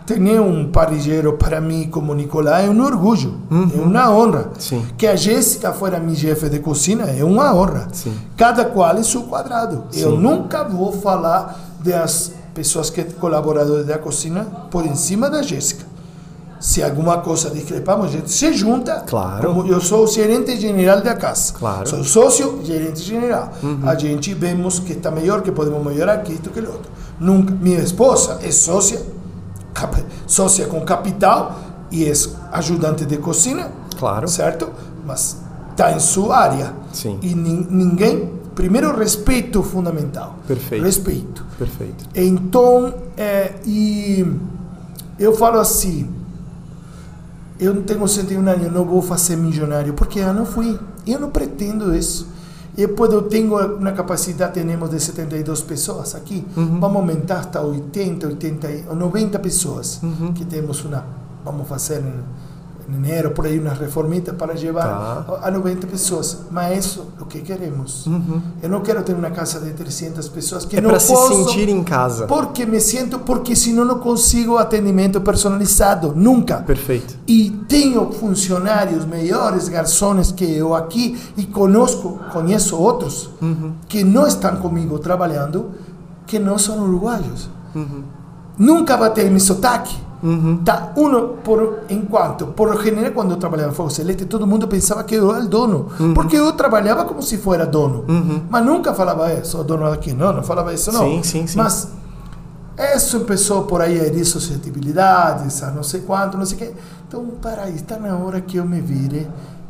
ter um parrilleiro para mim como Nicolás é um orgulho, é uma honra. Sim. Que a Jéssica fosse minha chefe de cozinha é uma honra. Sim. Cada qual em seu quadrado. Eu Sim. nunca vou falar das pessoas que colaboradores da cozinha por em cima da Jéssica. Se alguma coisa discrepamos, a gente se junta. Claro. Eu sou o gerente geral da casa. Claro. Sou sócio, gerente geral. A gente vemos que está melhor, que podemos melhorar aqui, isto que outro. Nunca. Minha esposa é sócia, sócia com capital e é ajudante de cozinha. Claro. Certo? Mas está em sua área. Sim. E nin- ninguém. Primeiro, respeito fundamental. Perfeito. Respeito. Perfeito. Então, é, e eu falo assim, eu não tenho 61 anos, não vou fazer milionário, porque eu não fui. Eu não pretendo isso. E depois eu tenho uma capacidade, temos de 72 pessoas aqui, vamos aumentar hasta 80, 80, ou 90 pessoas, que temos uma, vamos fazer em enero, por aí, uma reformita para levar Tá. a 90 pessoas. Mas isso é o que queremos. Eu não quero ter uma casa de 300 pessoas que É não para se sentir em casa. Porque me sinto, porque senão não consigo atendimento personalizado, nunca. Perfeito. E tenho funcionários melhores, garçons que eu aqui, e conosco, conheço outros que não estão comigo trabalhando, que não são uruguaios. Nunca vai ter meu sotaque. Tá, uno, por enquanto, por general, quando eu trabalhava em Fogo Celeste, todo mundo pensava que eu era o dono, porque eu trabalhava como se fosse dono, mas nunca falava, eh, sou dono daqui, não, não falava isso, não. Sim, sim, sim. Mas isso começou por aí a suscetibilidades, a não sei quanto, não sei o quê. Então, para aí, está na hora que eu me vire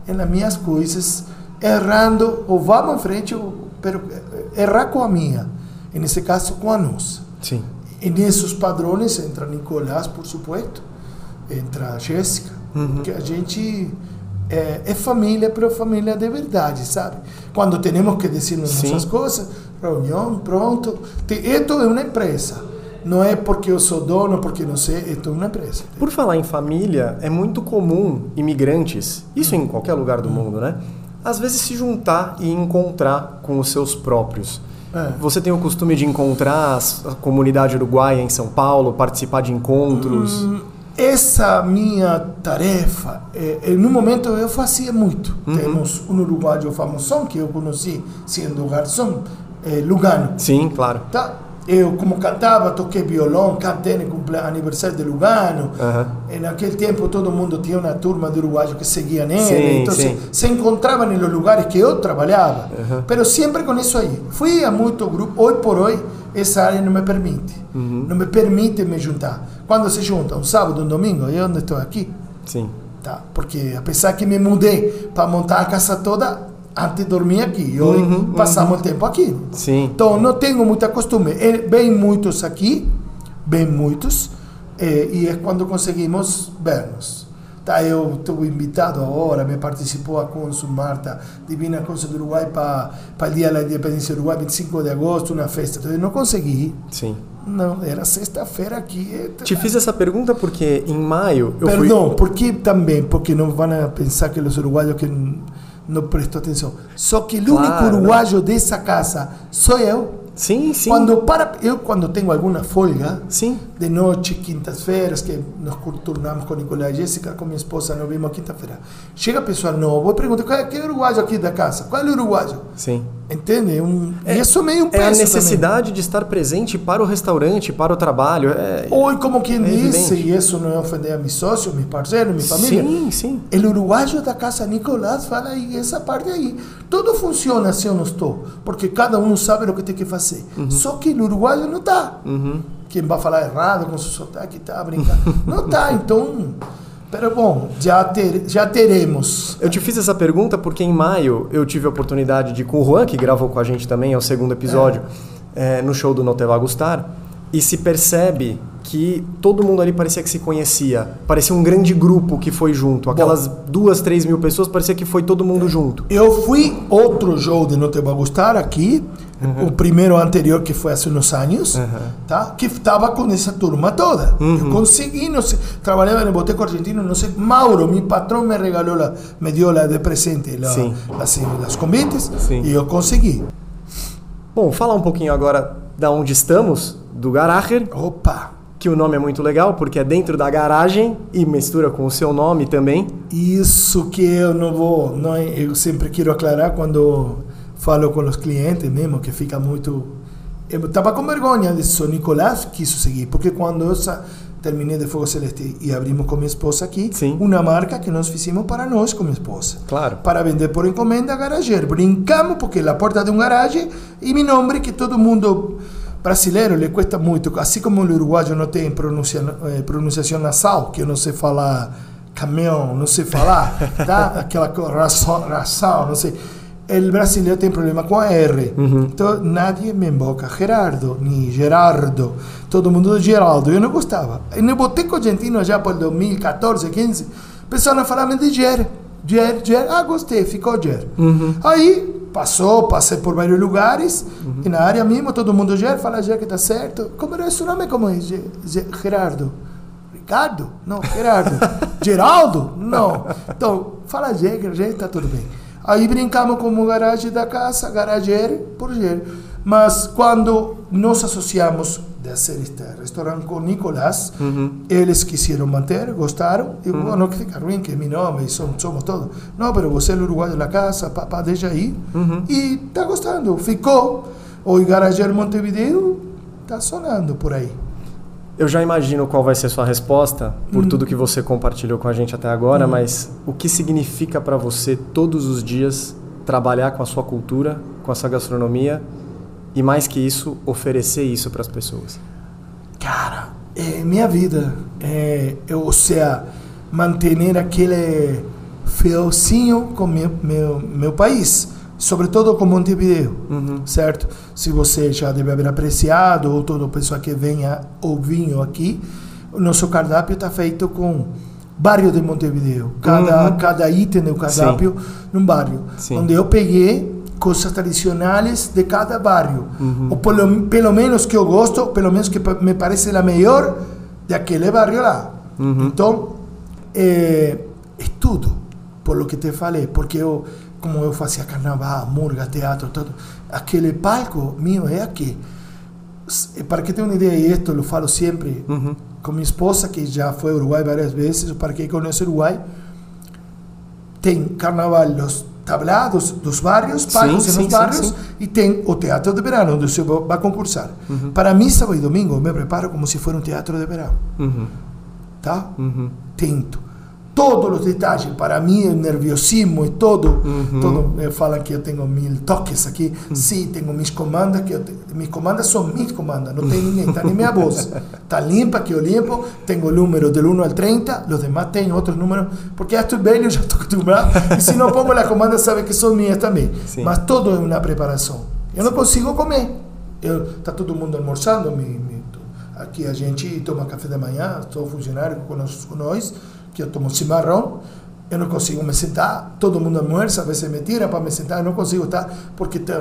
nas minhas coisas, errando, ou vamos em frente, ou, pero, eh, errar com a minha, e nesse caso com a nossa. Sim. E nesses padrões entra Nicolás, por supuesto, entra a Jéssica, que a gente é, é família, mas família de verdade, sabe? Quando temos que dizer Sim. nossas coisas, reunião, pronto. Esto é uma empresa. Não é porque eu sou dono, porque não sei, esto é uma empresa. Por falar em família, é muito comum imigrantes, isso em qualquer lugar do mundo, né? Às vezes se juntar e encontrar com os seus próprios. É. Você tem o costume de encontrar a comunidade uruguaia em São Paulo, participar de encontros? Hum, Essa minha tarefa, é, em um momento eu fazia muito. Temos um uruguaio famosão que eu conheci sendo garçom, é, Lugano. Sim, claro. Tá? Eu, como cantava, toquei violão, cantei no aniversário de Lugano. E naquele tempo todo mundo tinha uma turma de uruguaios que seguia nele. Sim, então sim. se encontrava nos lugares que eu trabalhava. Mas sempre com isso aí. Fui a muito grupo. Hoje por hoje, essa área não me permite. Não me permite me juntar. Quando se junta um sábado, um domingo, eu onde estou aqui. Sim. Tá? Porque apesar que me mudei para montar a casa toda, antes dormia aqui. Hoje passamos o tempo aqui. Sim. Então, não tenho muita costume. Eh, Vem muitos aqui, vem muitos, eh, e é quando conseguimos vermos. Tá, eu estou invitado agora, me participou a Consul Marta, Divina Consul do Uruguai, para o Dia da Independência do Uruguai, 25 de agosto, uma festa. Então, eu não consegui. Sim. Não, era sexta-feira aqui. eh, Te fiz essa pergunta porque em maio eu fui. Perdão, porque também, porque não vão pensar que os uruguaios que não prestou atenção. Só que o único Claro, né? uruguaio dessa casa sou eu. Sim, sim. Quando para, eu quando tenho alguma folga, Sim. de noite, quintas-feiras, que nos turnamos com Nicolás e Jéssica, com minha esposa, nos vimos quinta-feira. Chega pessoal novo e pergunta, qual é, quem é o uruguaio aqui da casa? Qual é o uruguaio? Sim. Entende? Um, e isso é meio um É a necessidade de estar presente para o restaurante, para o trabalho. É... também. Ou como quem É disse, evidente. e isso não é ofender a meus sócios, meus parceiros, minha família. Sim, sim. O uruguaio da casa Nicolás fala aí, essa parte aí. Tudo funciona se eu não estou, porque cada um sabe o que tem que fazer. Só que o uruguaio não está. Quem vai falar errado com seu sotaque tá brincando. não está, então. Pero bom, já, ter, já teremos. Eu te fiz essa pergunta porque em maio eu tive a oportunidade de com o Juan, que gravou com a gente também, é o segundo episódio, é, no show do No Te Va Gustar, e se percebe que todo mundo ali parecia que se conhecia. Parecia um grande grupo que foi junto. Aquelas duas, três mil pessoas, parecia que foi todo mundo junto. Eu fui outro show de Não Te Vai Gustar aqui, o primeiro anterior que foi há uns anos, tá? que estava com essa turma toda. Eu consegui, não sei, trabalhava no Boteco Argentino, não sei, Mauro, meu patrão, me regalou, me deu la de presente la, Sim. las, las convites Sim. e eu consegui. Bom, falar um pouquinho agora da onde estamos, do Garacher, Opa! que o nome é muito legal porque é dentro da garagem e mistura com o seu nome também. Isso que eu não vou, não, eu sempre quero aclarar quando falo com os clientes mesmo, que fica muito... Eu estava com vergonha disso, o Nicolás quis seguir, porque quando eu terminei de Fogo Celeste e abrimos com minha esposa aqui, Sim. uma marca que nós fizemos para nós com minha esposa. Claro. Para vender por encomenda garageiro. Brincamos porque a porta de um garagem e meu nome que todo mundo brasileiro lhe custa muito, assim como o uruguaio não tem pronuncia, eh, pronunciação nasal, que eu não sei falar caminhão, não sei falar, tá? *laughs* Aquela ração, ração, não sei. O brasileiro tem problema com a R. Então, nadie me emboca Gerardo, nem Gerardo. Todo mundo Geraldo. Eu não gostava. E no Boteco Argentino, já por 2014, 15, pessoal falava de Ger. Ger, Ger. Ah, gostei, ficou Ger. Aí, passou, passei por vários lugares. E na área mesmo, todo mundo Ger, fala Ger que tá certo. Como era esse nome? Como é? Ge- Ge- Gerardo. Ricardo? Não, Gerardo. *laughs* Geraldo? Não. Então, fala Ger, Ger, tá tudo bem. Aí brincamos como garagem da casa, garageiro por Ger. Mas quando nos associamos de ser este restaurante com Nicolás, eles quiseram manter, gostaram, e uhum. não que fica ruim, que é meu nome, somos, somos todos. Não, mas você é o uruguaio da casa, papá, deixa aí. E tá gostando, ficou. O garageiro Montevideo tá sonando por aí. Eu já imagino qual vai ser sua resposta por tudo que você compartilhou com a gente até agora, mas o que significa para você todos os dias trabalhar com a sua cultura, com a sua gastronomia e mais que isso, oferecer isso para as pessoas? Cara, é minha vida. É, eu, ou seja, manter aquele fiozinho com meu, meu, meu país, sobretudo com Montevideo, certo? Se você já deve haver apreciado, ou toda pessoa que venha ouvindo aqui, o nosso cardápio está feito com bairro de Montevideo. Cada, cada item do cardápio num bairro. Sim. Onde eu peguei coisas tradicionais de cada bairro. Ou pelo, pelo menos que eu gosto, pelo menos que me parece a melhor daquele bairro lá. Então, é, é tudo, por lo que te falei, porque eu, como eu fazia carnaval, murga, teatro, tudo, aquele palco meu é aqui. Para que tenha uma ideia, e isto eu falo sempre com minha esposa, que já foi ao Uruguai várias vezes, para quem conhece o Uruguai, tem carnaval dos tablados dos bairros, palcos Sim, sim, nos bairros, sim. e tem o teatro de verão, onde você vai concursar. Para mim, sábado e domingo, eu me preparo como se fosse um teatro de verão. Uhum. tá? Tento. Todos os detalhes, para mim, o nerviosismo e todo. todo eh, falam que eu tenho mil toques aqui. Sim, tenho minhas comandas, que eu minhas comandas são minhas comandas, não tem ninguém, está nem minha voz. Está limpa, que eu limpo, tenho o número do 1 ao 30, os demais têm outros números, porque já estou velho, já *laughs* estou acostumado, e se não pongo a comanda, sabe que são minhas também. Sim. Mas todo é uma preparação. Eu não consigo comer. Está todo mundo almoçando, me, me, Aqui a gente toma café da manhã, sou funcionário com nós, com nós que eu tomo chimarrão, eu não consigo me sentar, todo mundo almoça, a vezes me tira para me sentar, eu não consigo estar, porque te,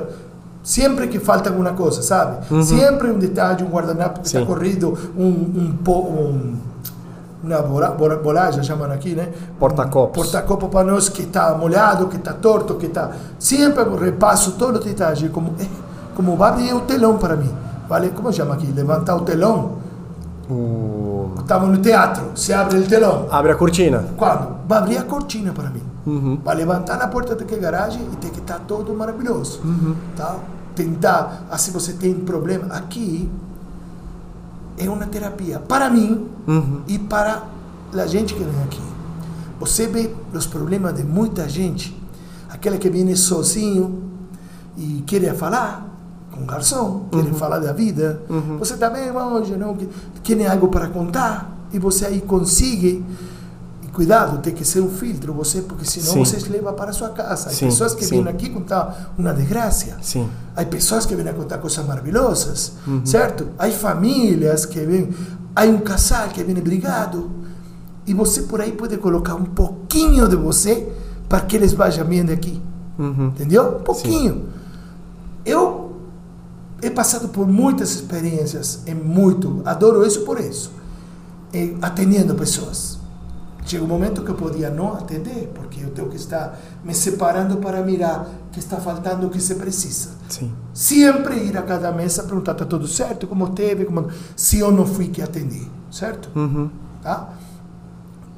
sempre que falta alguma coisa, sabe? Sempre um detalhe, um guardanapo que está corrido, um, um, um uma bola, bola, bolagem, chamam aqui, né? Porta-copos. Porta-copo para nós que está molhado, que está torto, que está... Sempre repasso todos os detalhes, como... eh, como vai abrir o telão para mim. Vale, como chama aqui? Levantar o telão. O... Estamos no teatro, se abre o telão. Abre a cortina. Quando? Vai abrir a cortina para mim. Uhum. Vai levantar na porta daquela garagem e tem que estar todo maravilhoso. Tá? Tentar, assim você tem problema. Aqui é uma terapia para mim Uhum. e para a gente que vem aqui. Você vê os problemas de muita gente, aquele que vem sozinho e quer falar com o garçom, quer falar da vida. Você está bem hoje, não? Que- Tem algo para contar e você aí consegue. E cuidado, tem que ser um filtro você, porque senão Sim. você se leva para a sua casa. Há pessoas que sim. vêm aqui contar uma desgraça. Sim. Há pessoas que vêm a contar coisas maravilhosas, certo? Há famílias que vêm, há um casal que vem brigado. E você por aí pode colocar um pouquinho de você para que eles vejam bem daqui. Uhum. Entendeu? Um pouquinho. Eu he passado por muitas experiências, é muito, adoro isso por isso, eh, atendendo pessoas. Chega um momento que eu podia não atender, porque eu tenho que estar me separando para mirar que está faltando, o que se precisa. Sim. Sempre ir a cada mesa perguntar, está tudo certo? Como teve? Como... Se eu não fui que atendi, certo? Uhum. Tá?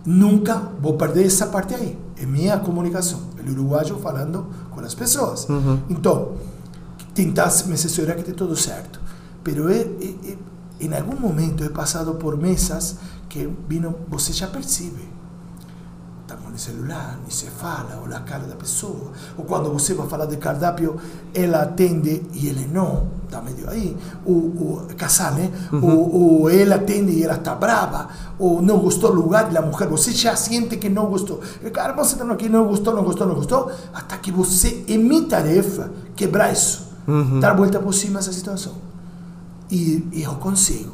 Nunca vou perder essa parte aí. É minha comunicação. O uruguaio falando com as pessoas. Então, tentar me assessorar que está tudo certo. Pero é, é, é, em algum momento he passado por mesas que vino, você já percebe. Estamos no celular, nem se fala, ou a cara da pessoa. Ou quando você vai falar de cardápio, ela atende e ele não. Está meio aí. O, o casal, né? Ou, ou ela atende e ela está brava. Ou não gostou do lugar e a mulher, você já sente que não gostou. Cara, você está aqui, não gostou, não gostou, não gostou. Até que você, é minha tarefa, quebrar isso. Dar volta por cima dessa situação. E, e eu consigo.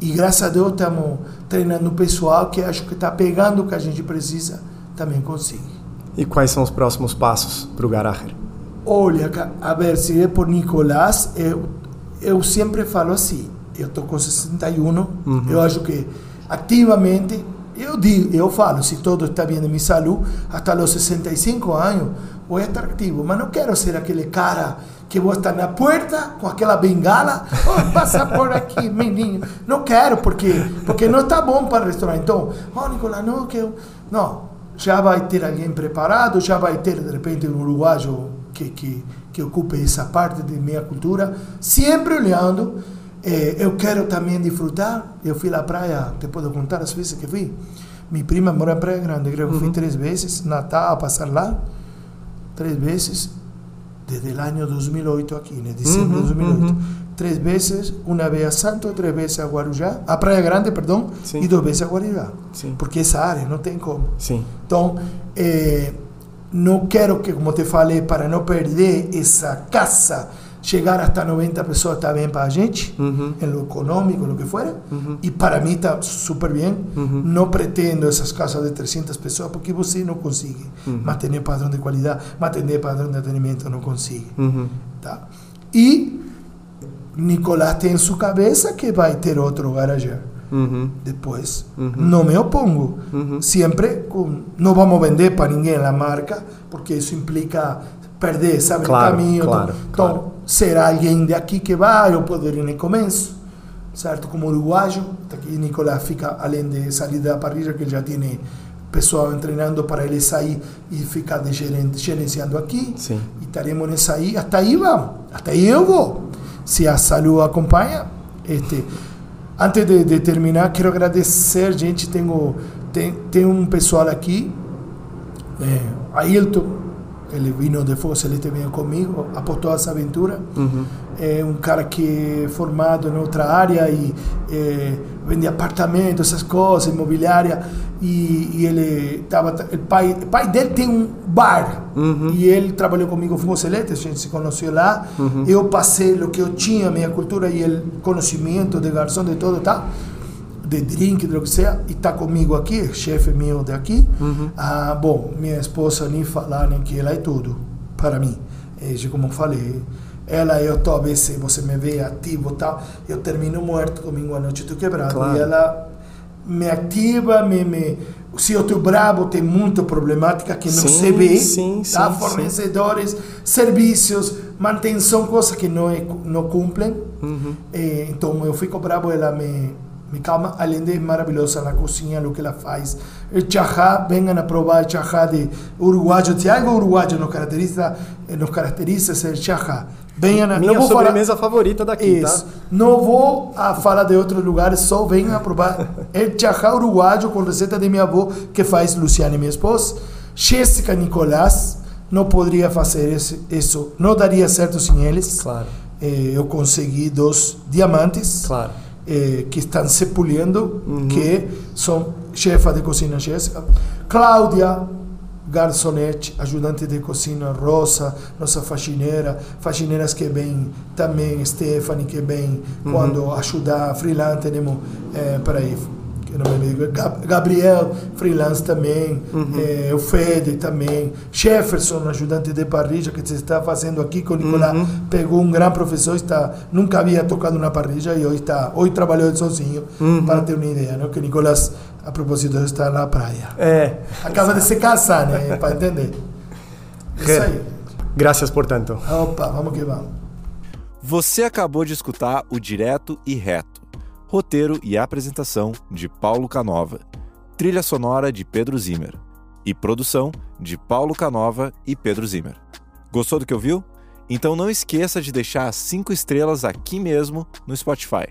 E graças a Deus estamos treinando o pessoal que acho que está pegando o que a gente precisa, também consegue. E quais são os próximos passos para o Garacher? Olha, a ver, se é por Nicolás, eu, eu sempre falo assim, eu estou com 61, eu acho que ativamente, eu digo, eu falo, se todo está bem de minha saúde, até os 65 anos, vou estar ativo, mas não quero ser aquele cara que vou estar na porta com aquela bengala, oh, passa por aqui, menino. Não quero, porque, porque não está bom para o restaurante. Então, oh, Nicolás, não, que eu... Não, já vai ter alguém preparado, já vai ter, de repente, um uruguaio que, que, que ocupe essa parte de minha cultura, sempre olhando. Eh, eu quero também desfrutar. Eu fui à praia, te posso contar as vezes que fui. Minha prima mora em Praia Grande, que fui três vezes, Natal, a passar lá, três vezes, desde o ano 2008 aqui, né? Dezembro de 2008. Três vezes, uma vez a Santo, três vezes a Guarujá, a Praia Grande, perdão, Sim. e duas vezes a Guarujá. Sim. Porque essa área não tem como. Sim. Então, eh, não quero que, como te falei, para não perder essa casa, chegar hasta 90 pessoas está bem para a gente, Uhum. em lo econômico, lo que for. E para mim está super bem. Não pretendo essas casas de 300 pessoas, porque você não consegue manter padrão de qualidade, manter padrão de atendimento, não consegue. Uhum. Tá? E Nicolás tem em sua cabeça que vai ter outro garagem Uhum. depois. Não me opongo. Uhum. Sempre com, não vamos vender para ninguém a marca, porque isso implica perder, sabe, Claro, o caminho. claro, claro. Será alguém de aqui que vai, eu posso ir no começo, certo? Como uruguaio, aqui Nicolás fica, além de sair da parrilla, que ele já tem pessoal treinando para ele sair e ficar de gerente, gerenciando aqui. Sim. E estaremos nessa aí, até aí vamos, até aí eu vou. Se a saúde acompanha, este, antes de, de terminar, quero agradecer, gente, tenho, tem, tem um pessoal aqui, é, Ailton, ele vino de Fogo Celeste, veio comigo, apostou essa aventura. Uhum. É um cara que é formado em outra área e é, vende apartamentos, essas coisas, imobiliária. E, e ele tava, o pai, o pai dele tem um bar e ele trabalhou comigo Fogo Celeste, a gente se conheceu lá. Eu passei o que eu tinha, minha cultura e o conhecimento de garçom, de tudo, tá? De drink, seja, e está comigo aqui, chefe meu daqui. Ah, bom, minha esposa nem falar nem que ela é tudo para mim. E, como eu falei, ela eu tô, a vezes você me vê ativo e tal, eu termino morto domingo à noite, estou quebrado. Claro. E ela me ativa, me, me se eu estou bravo, tem muita problemática que não Sim, se vê, sim, tá? sim, fornecedores, serviços, manutenção, coisa que não, é, não cumprem. Uhum. É, então eu fico bravo, ela me, me calma, além de maravilhosa na cozinha, o que ela faz. Chajá, venham a provar o chajá de uruguaio. Se algo uruguaio nos caracteriza, nos caracteriza ser chajá. Venham a, Minha sobremesa falar, favorita daqui, isso. tá? Não vou a falar de outros lugares, só venham a provar o chajá uruguaio com receita de minha avó, que faz Luciane, minha esposa. Jéssica Nicolás não poderia fazer esse, isso, não daria certo sem eles. Claro. Eh, eu consegui dois diamantes claro. Eh, que estão se pulindo, uhum. que são chefa de cozinha Jéssica. Cláudia garçonete, ajudante de cozinha Rosa, nossa faxineira, faxineiras que vêm também, Stephanie que vem uhum. quando ajudar, freelance, temos, eh, para aí, que não me lembro, Gabriel, freelance também, uhum. é, o Fede também, Jefferson, ajudante de parrilla, que se está fazendo aqui com o Nicolás, uhum. pegou um grande professor, está, nunca havia tocado na parrilla e hoje, está, hoje trabalhou sozinho, uhum. para ter uma ideia, né? que Nicolás, a propósito, está na praia. É. Acaba de se casar, né? para entender. *laughs* Isso aí. Graças por tanto. Opa, vamos que vamos. Você acabou de escutar o Direto e Reto roteiro e apresentação de Paulo Canova, trilha sonora de Pedro Zimmer e produção de Paulo Canova e Pedro Zimmer. Gostou do que ouviu? Então não esqueça de deixar as 5 estrelas aqui mesmo no Spotify.